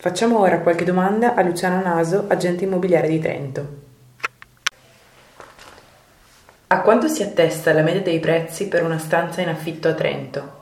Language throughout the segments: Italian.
Facciamo ora qualche domanda a Luciano Naso, agente immobiliare di Trento. A quanto si attesta la media dei prezzi per una stanza in affitto a Trento?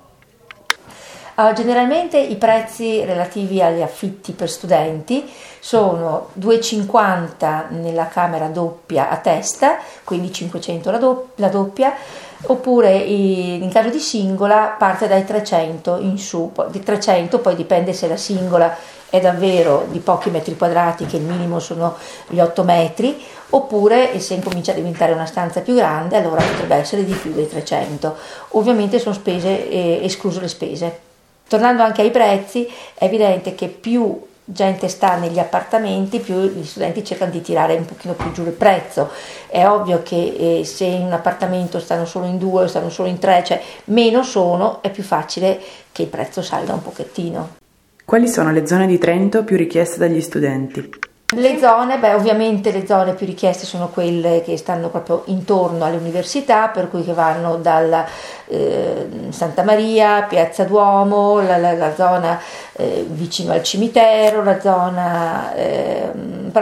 Uh, generalmente i prezzi relativi agli affitti per studenti sono 2,50 nella camera doppia a testa, quindi 500 la, do- la doppia, oppure in caso di singola parte dai 300 in su, di 300 poi dipende se la singola è davvero di pochi metri quadrati, che il minimo sono gli 8 metri, oppure se incomincia a diventare una stanza più grande allora potrebbe essere di più dei 300. Ovviamente sono spese, eh, escluse le spese. Tornando anche ai prezzi, è evidente che più gente sta negli appartamenti, più gli studenti cercano di tirare un pochino più giù il prezzo. È ovvio che eh, se in un appartamento stanno solo in due stanno solo in tre, cioè meno sono, è più facile che il prezzo salga un pochettino. Quali sono le zone di Trento più richieste dagli studenti? Le zone, beh, ovviamente le zone più richieste sono quelle che stanno proprio intorno alle università, per cui che vanno dalla eh, Santa Maria, Piazza Duomo, la, la, la zona eh, vicino al cimitero, la zona eh,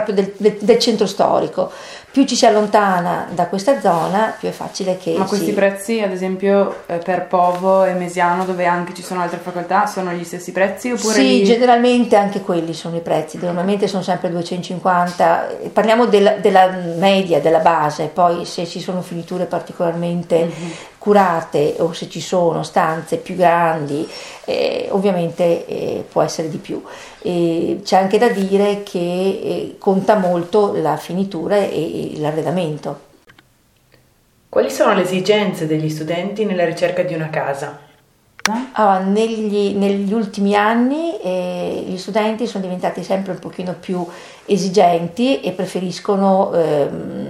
proprio del, del, del centro storico più ci si allontana da questa zona, più è facile che. Ma questi si... prezzi, ad esempio, eh, per Povo e Mesiano, dove anche ci sono altre facoltà, sono gli stessi prezzi? Oppure sì, gli... generalmente anche quelli sono i prezzi, normalmente sono sempre 250. Parliamo della, della media, della base, poi se ci sono finiture particolarmente mm-hmm. Curate o se ci sono stanze più grandi, eh, ovviamente eh, può essere di più. E c'è anche da dire che eh, conta molto la finitura e l'arredamento. Quali sono le esigenze degli studenti nella ricerca di una casa? Allora, negli, negli, ultimi anni eh, gli studenti sono diventati sempre un pochino più esigenti e preferiscono ehm,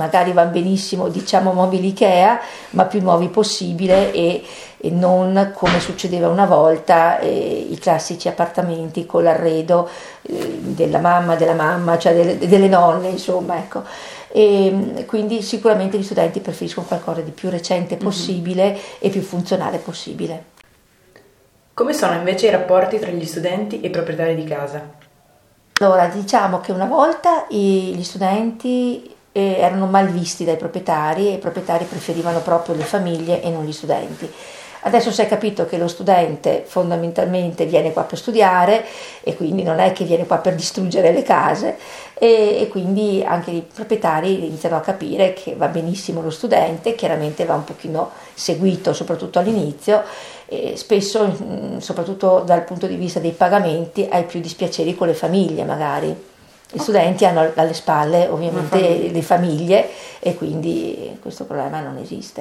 magari va benissimo diciamo mobili Ikea, ma più nuovi possibile e, e non come succedeva una volta eh, i classici appartamenti con l'arredo eh, della mamma, della mamma, cioè delle, delle nonne, insomma, ecco. E quindi sicuramente gli studenti preferiscono qualcosa di più recente mhm. possibile mm-hmm. e più funzionale possibile. Come sono invece i rapporti tra gli studenti e i proprietari di casa? Allora, diciamo che una volta gli studenti eh, erano mal visti dai proprietari e i proprietari preferivano proprio le famiglie e non gli studenti. Adesso si è capito che lo studente fondamentalmente viene qua per studiare e quindi non è che viene qua per distruggere le case e, e, quindi anche i proprietari iniziano a capire che va benissimo lo studente, chiaramente va un pochino seguito soprattutto all'inizio e spesso soprattutto dal punto di vista dei pagamenti hai più dispiaceri con le famiglie magari. Gli studenti hanno alle spalle ovviamente le famiglie e quindi questo problema non esiste.